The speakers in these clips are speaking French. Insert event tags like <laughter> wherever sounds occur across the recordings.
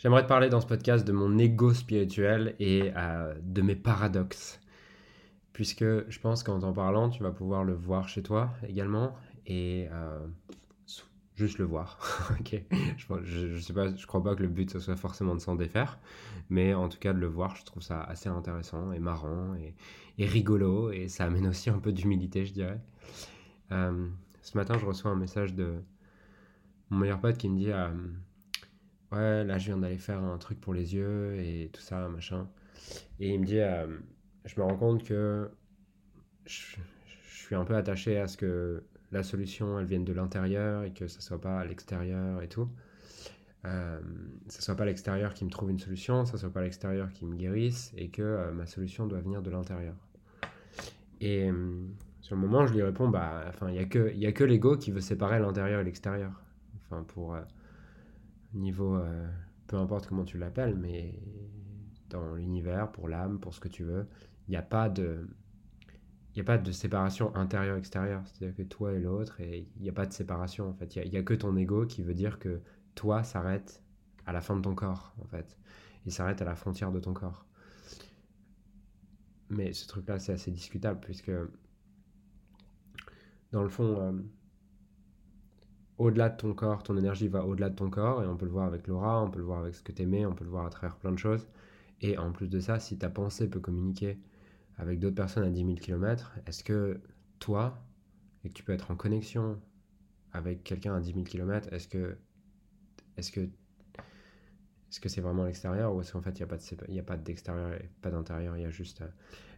J'aimerais te parler dans ce podcast de mon ego spirituel et euh, de mes paradoxes. Puisque je pense qu'en t'en parlant, tu vas pouvoir le voir chez toi également et euh, juste le voir. <laughs> ok je, je, sais pas, je crois pas que le but ce soit forcément de s'en défaire, mais en tout cas de le voir, je trouve ça assez intéressant et marrant et, et rigolo et ça amène aussi un peu d'humilité, je dirais. Euh, ce matin, je reçois un message de mon meilleur pote qui me dit ouais, là je viens d'aller faire un truc pour les yeux et tout ça, machin. Et il me dit, euh, je me rends compte que je, suis un peu attaché à ce que la solution, elle vienne de l'intérieur et que ça soit pas à l'extérieur et tout. Euh, ça soit pas l'extérieur qui me trouve une solution, ça soit pas l'extérieur qui me guérisse et que euh, ma solution doit venir de l'intérieur. Et euh, sur le moment, je lui réponds, bah, enfin, il y a que, a que l'ego qui veut séparer l'intérieur et l'extérieur. Enfin, pour niveau, euh, peu importe comment tu l'appelles, mais dans l'univers, pour l'âme, pour ce que tu veux, il n'y a pas de... Il a pas de séparation intérieure-extérieure, c'est-à-dire que toi et l'autre, et il n'y a pas de séparation en fait. Il n'y a, que ton ego qui veut dire que toi s'arrête à la fin de ton corps en fait. Il s'arrête à la frontière de ton corps. Mais ce truc-là, c'est assez discutable puisque, dans le fond, euh, au-delà de ton corps, ton énergie va au-delà de ton corps, et on peut le voir avec l'aura, on peut le voir avec ce que tu aimais, on peut le voir à travers plein de choses. Et en plus de ça, si ta pensée peut communiquer avec d'autres personnes à 10 000 km, est-ce que toi, et que tu peux être en connexion avec quelqu'un à 10 000 km, est-ce que est-ce est-ce c'est vraiment l'extérieur ou est-ce qu'en fait il n'y a pas d'extérieur et pas d'intérieur, il y a juste euh,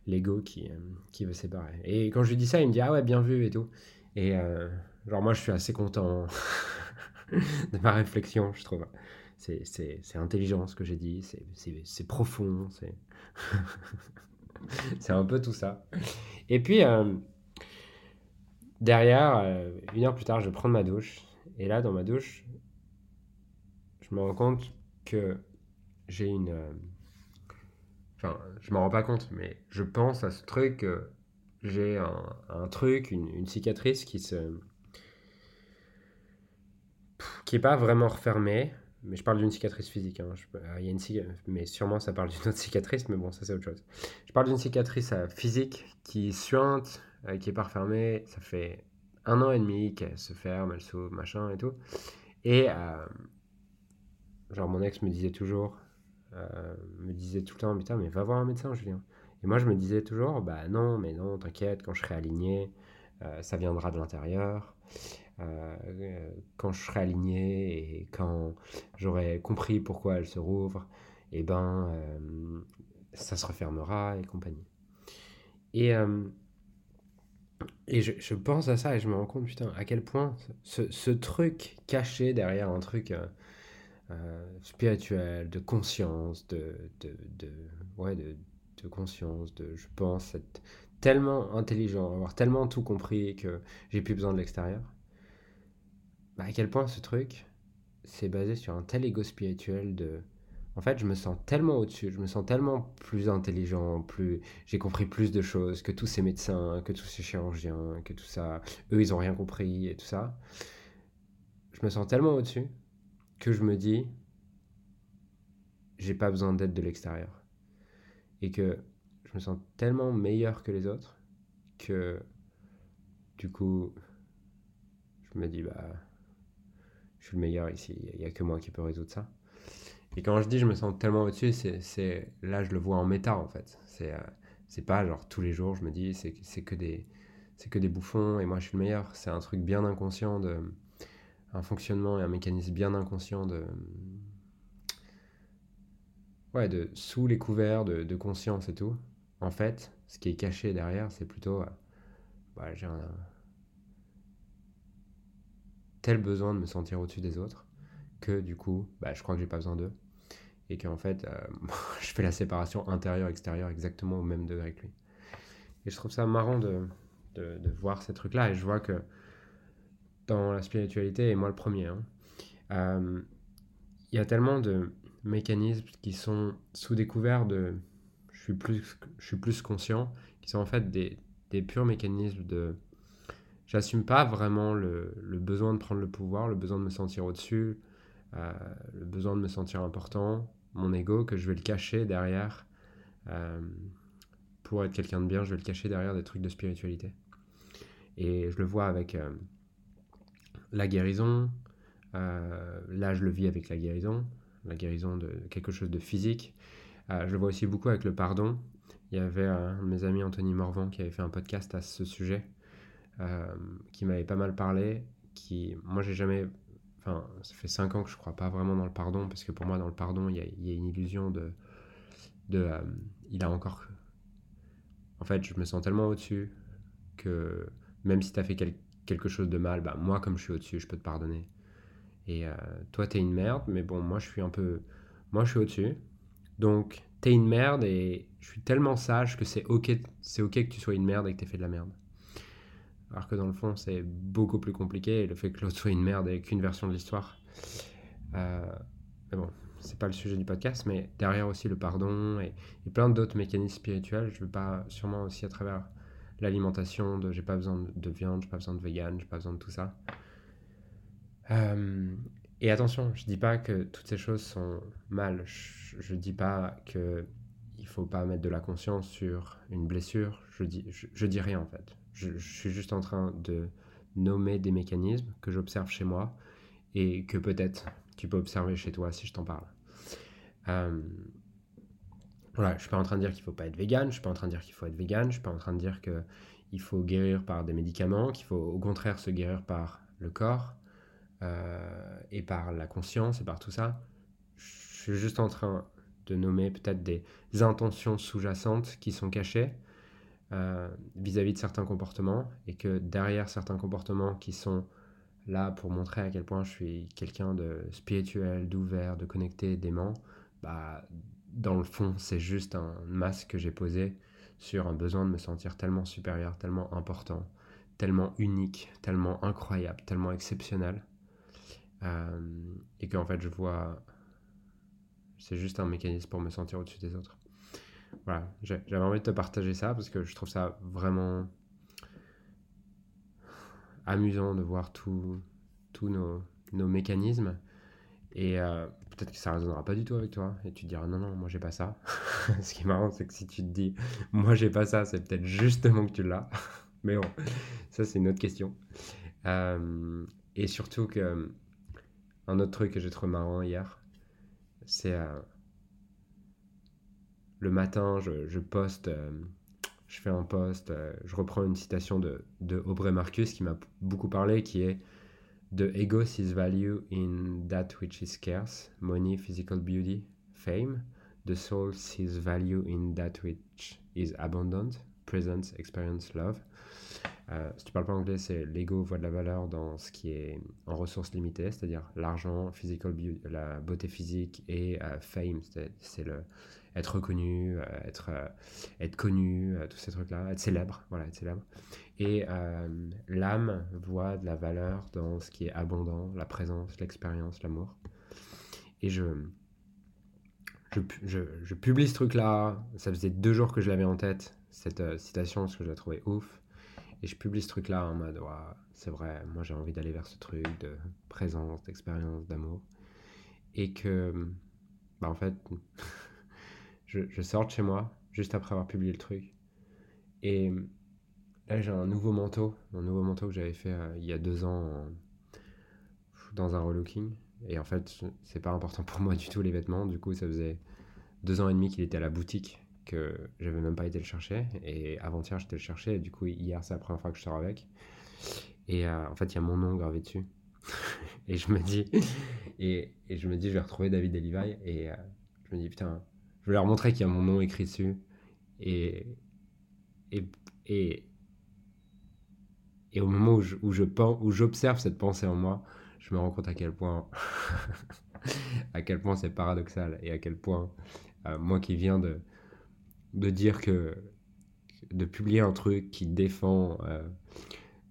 l'ego qui, euh, qui veut séparer? Et quand je lui dis ça, il me dit ah ouais bien vu et tout. Et euh, genre, moi, je suis assez content <laughs> de ma réflexion, je trouve. C'est intelligent ce que j'ai dit, c'est profond, <laughs> c'est un peu tout ça. Et puis, euh, derrière, euh, une heure plus tard, je prends ma douche. Et là, dans ma douche, je me rends compte que j'ai une. Enfin, je m'en rends pas compte, mais je pense à ce truc j'ai un, truc, une, cicatrice qui se. Qui n'est pas vraiment refermée, mais je parle d'une cicatrice physique. Hein. Euh, y a une mais sûrement ça parle d'une autre cicatrice, mais bon, ça c'est autre chose. Je parle d'une cicatrice euh, physique qui suinte, euh, qui n'est pas refermée. Ça fait un an et demi qu'elle se ferme, elle s'ouvre, machin et tout. Et genre mon ex me disait toujours, me disait tout le temps, putain, mais va voir un médecin, Julien. Et moi, je me disais toujours, bah non, mais non, t'inquiète, quand je serai aligné, euh, ça viendra de l'intérieur. Euh, quand je serai aligné et quand j'aurai compris pourquoi elle se rouvre, et eh ben, euh, ça se refermera et compagnie. Et, et je, pense à ça et je me rends compte, putain, à quel point ce, truc caché derrière un truc spirituel, de conscience, de, de, de, ouais, de conscience, de je pense être tellement intelligent, avoir tellement tout compris que j'ai plus besoin de l'extérieur. Bah, à quel point ce truc, c'est basé sur un tel ego spirituel de... En fait, je me sens tellement au-dessus, je me sens tellement plus intelligent, plus j'ai compris plus de choses que tous ces médecins, que tous ces chirurgiens, que tout ça. Eux, ils ont rien compris et tout ça. Je me sens tellement au-dessus que je me dis, j'ai pas besoin d'aide de l'extérieur et que je me sens tellement meilleur que les autres que du coup je me dis bah je suis le meilleur ici, il n'y a que moi qui peux résoudre ça. Et quand je dis je me sens tellement au-dessus, c'est là je le vois en méta en fait. C'est euh, pas genre tous les jours je me dis c'est que des c'est que des bouffons et moi je suis le meilleur. C'est un truc bien inconscient de un fonctionnement et un mécanisme bien inconscient de ouais, de, sous les couverts de, conscience et tout, en fait, ce qui est caché derrière, c'est plutôt, euh, bah, j'ai un tel besoin de me sentir au-dessus des autres que du coup, bah, je crois que j'ai pas besoin d'eux. Et qu'en fait, euh, <laughs> je fais la séparation intérieure-extérieure exactement au même degré que lui. Et je trouve ça marrant de, de, voir ces trucs-là. Et je vois que dans la spiritualité, et moi le premier, hein, euh, il y a tellement de, mécanismes qui sont sous découvert de je suis plus, je suis plus conscient, qui sont en fait des, des purs mécanismes de j'assume pas vraiment le, besoin de prendre le pouvoir, le besoin de me sentir au-dessus, euh, le besoin de me sentir important, mon ego, que je vais le cacher derrière. Euh, pour être quelqu'un de bien, je vais le cacher derrière des trucs de spiritualité. Et je le vois avec euh, la guérison. là, je le vis avec la guérison, la guérison de quelque chose de physique. je le vois aussi beaucoup avec le pardon. Il y avait un de mes amis, Anthony Morvan, qui avait fait un podcast à ce sujet, qui m'avait pas mal parlé. Qui, moi, j'ai jamais Enfin, ça fait 5 ans que je crois pas vraiment dans le pardon, parce que pour moi, dans le pardon, il y a, y a une illusion de. de euh, il a encore. En fait, je me sens tellement au-dessus que même si tu as fait quelque chose de mal, bah, moi, comme je suis au-dessus, je peux te pardonner. Et euh, toi, t'es une merde, mais bon, moi, je suis un peu. Moi, je suis au-dessus. Donc, t'es une merde et je suis tellement sage que c'est ok, c'est ok que tu sois une merde et que t'aies fait de la merde. Alors que dans le fond, c'est beaucoup plus compliqué. Et le fait que l'autre soit une merde et qu'une version de l'histoire. Euh, mais bon, c'est pas le sujet du podcast, mais derrière aussi le pardon et, plein d'autres mécanismes spirituels. Je veux pas, sûrement aussi à travers l'alimentation, de j'ai pas besoin de viande, j'ai pas besoin de vegan, j'ai pas besoin de tout ça. Euh, et attention, je dis pas que toutes ces choses sont mal. Je, je dis pas que il faut pas mettre de la conscience sur une blessure. Je dis, je dis rien en fait. Je, suis juste en train de nommer des mécanismes que j'observe chez moi et que peut-être tu peux observer chez toi si je t'en parle. Euh, voilà, je suis pas en train de dire qu'il faut pas être vegan, je suis pas en train de dire qu'il faut être vegan, je suis pas en train de dire que il faut guérir par des médicaments, qu'il faut au contraire se guérir par le corps euh, et par la conscience et par tout ça. Je suis juste en train de nommer peut-être des intentions sous-jacentes qui sont cachées euh, vis-à-vis de certains comportements et que derrière certains comportements qui sont là pour montrer à quel point je suis quelqu'un de spirituel, d'ouvert, de connecté, d'aimant, bah, dans le fond, c'est juste un masque que j'ai posé sur un besoin de me sentir tellement supérieur, tellement important, tellement unique, tellement incroyable, tellement exceptionnel. Euh, et qu'en fait, je vois. C'est juste un mécanisme pour me sentir au-dessus des autres voilà, j'avais envie de te partager ça parce que je trouve ça vraiment amusant de voir tous nos, nos, mécanismes. Et euh, peut-être que ça ne résonnera pas du tout avec toi. Et tu te diras non, non, moi j'ai pas ça. <laughs> Ce qui est marrant, c'est que si tu te dis moi j'ai pas ça, c'est peut-être justement que tu l'as. <laughs> Mais bon, ça c'est une autre question. Euh, et surtout que un autre truc que j'ai trouvé marrant hier, c'est euh, le matin, je, poste, euh, je fais un post, euh, je reprends une citation de, de Aubrey Marcus qui m'a beaucoup parlé, qui est The ego sees value in that which is scarce, money, physical beauty, fame. The soul sees value in that which is abundant, presence, experience, love. Euh, si tu parles pas anglais, c'est l'ego voit de la valeur dans ce qui est en ressources limitées, c'est-à-dire l'argent, physical beauty, la beauté physique et fame, c'est le être reconnu, euh, être, euh, être connu, euh, tous ces trucs-là, être célèbre, voilà, être célèbre. Et l'âme voit de la valeur dans ce qui est abondant, la présence, l'expérience, l'amour. Et je, je, je, publie ce truc-là, ça faisait deux jours que je l'avais en tête, cette citation, parce que je la trouvais ouf. Et je publie ce truc-là en mode, c'est vrai, moi j'ai envie d'aller vers ce truc de présence, d'expérience, d'amour. Et que, bah en fait, je, sors de chez moi, juste après avoir publié le truc. Et là, j'ai un nouveau manteau, un nouveau manteau que j'avais fait euh, il y a deux ans dans un relooking. Et en fait, c'est pas important pour moi du tout les vêtements. Du coup, ça faisait deux ans et demi qu'il était à la boutique que j'avais même pas été le chercher. Et avant-hier, j'étais le chercher. Et du coup, hier, c'est la première fois que je sors avec. Et euh, en fait, il y a mon nom gravé dessus. <laughs> et je me dis, et, je me dis, je vais retrouver David Elivay. Et euh, je me dis, putain, je vais leur montrer qu'il y a mon nom écrit dessus. Et, et, et, et au moment où je, où je j'observe cette pensée en moi, je me rends compte à quel point, <laughs> point c'est paradoxal et à quel point euh, moi qui viens de, de dire que de publier un truc qui défend euh,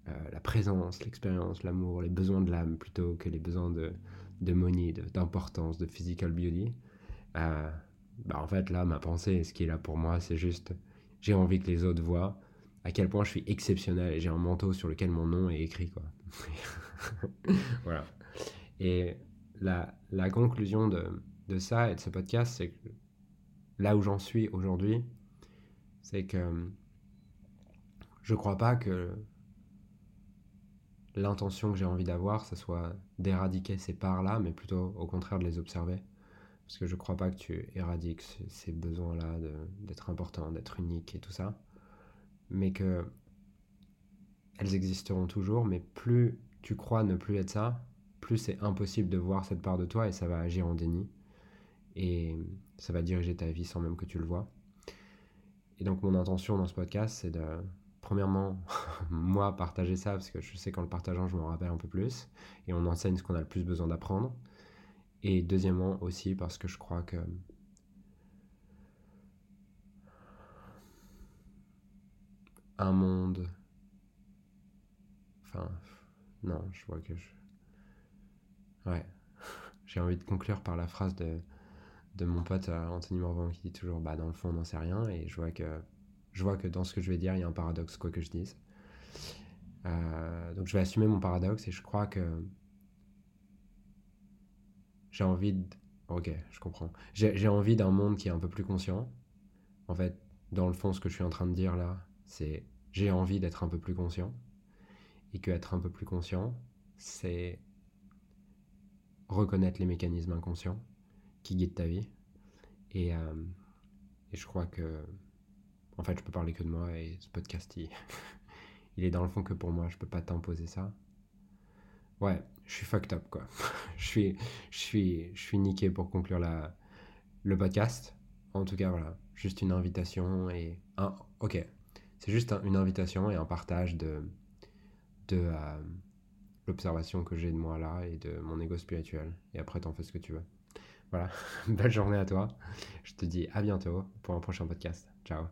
euh, la présence, l'expérience, l'amour, les besoins de l'âme plutôt que les besoins de, de money, d'importance, de, physical beauty, bah en fait là ma pensée ce qui est là pour moi c'est juste j'ai envie que les autres voient à quel point je suis exceptionnel et j'ai un manteau sur lequel mon nom est écrit quoi <laughs> voilà et la, la conclusion de, de ça et de ce podcast, c'est que là où j'en suis aujourd'hui, c'est que je crois pas que l'intention que j'ai envie d'avoir, ce soit d'éradiquer ces parts-là, mais plutôt au contraire de les observer. Parce que je crois pas que tu éradiques ces besoins-là d'être important, d'être unique et tout ça. Mais que elles existeront toujours, mais plus tu crois ne plus être ça, plus c'est impossible de voir cette part de toi et ça va agir en déni. Et ça va diriger ta vie sans même que tu le vois. Et donc mon intention dans ce podcast, c'est de, premièrement, <laughs> moi, partager ça, parce que je sais qu'en le partageant, je me rappelle un peu plus, et on enseigne ce qu'on a le plus besoin d'apprendre. Et deuxièmement aussi, parce que je crois que un monde... Enfin, non, je vois que je... Ouais, <laughs> j'ai envie de conclure par la phrase de de mon pote euh, Anthony Morvan qui dit toujours bah dans le fond on n'en sait rien. Et je vois que je vois que dans ce que je vais dire il y a un paradoxe quoi que je dise. Euh, donc je vais assumer mon paradoxe et je crois que j'ai envie de... ok je comprends j'ai envie d'un monde qui est un peu plus conscient en fait dans le fond ce que je suis en train de dire là c'est j'ai envie d'être un peu plus conscient et que être un peu plus conscient c'est reconnaître les mécanismes inconscients qui guide ta vie. Et, euh, et, je crois que, en fait, je peux parler que de moi et ce podcast, il, <laughs> il est dans le fond que pour moi, je peux pas t'imposer ça. Ouais, je suis fucked up, quoi. <laughs> je, suis, je, suis, je suis niqué pour conclure la, le podcast. En tout cas, voilà, juste une invitation et un. Ok, c'est juste une invitation et un partage de, de euh, l'observation que j'ai de moi là et de mon ego spirituel. Et après, t'en fais ce que tu veux. Voilà, <laughs> belle journée à toi. Je te dis à bientôt pour un prochain podcast. Ciao.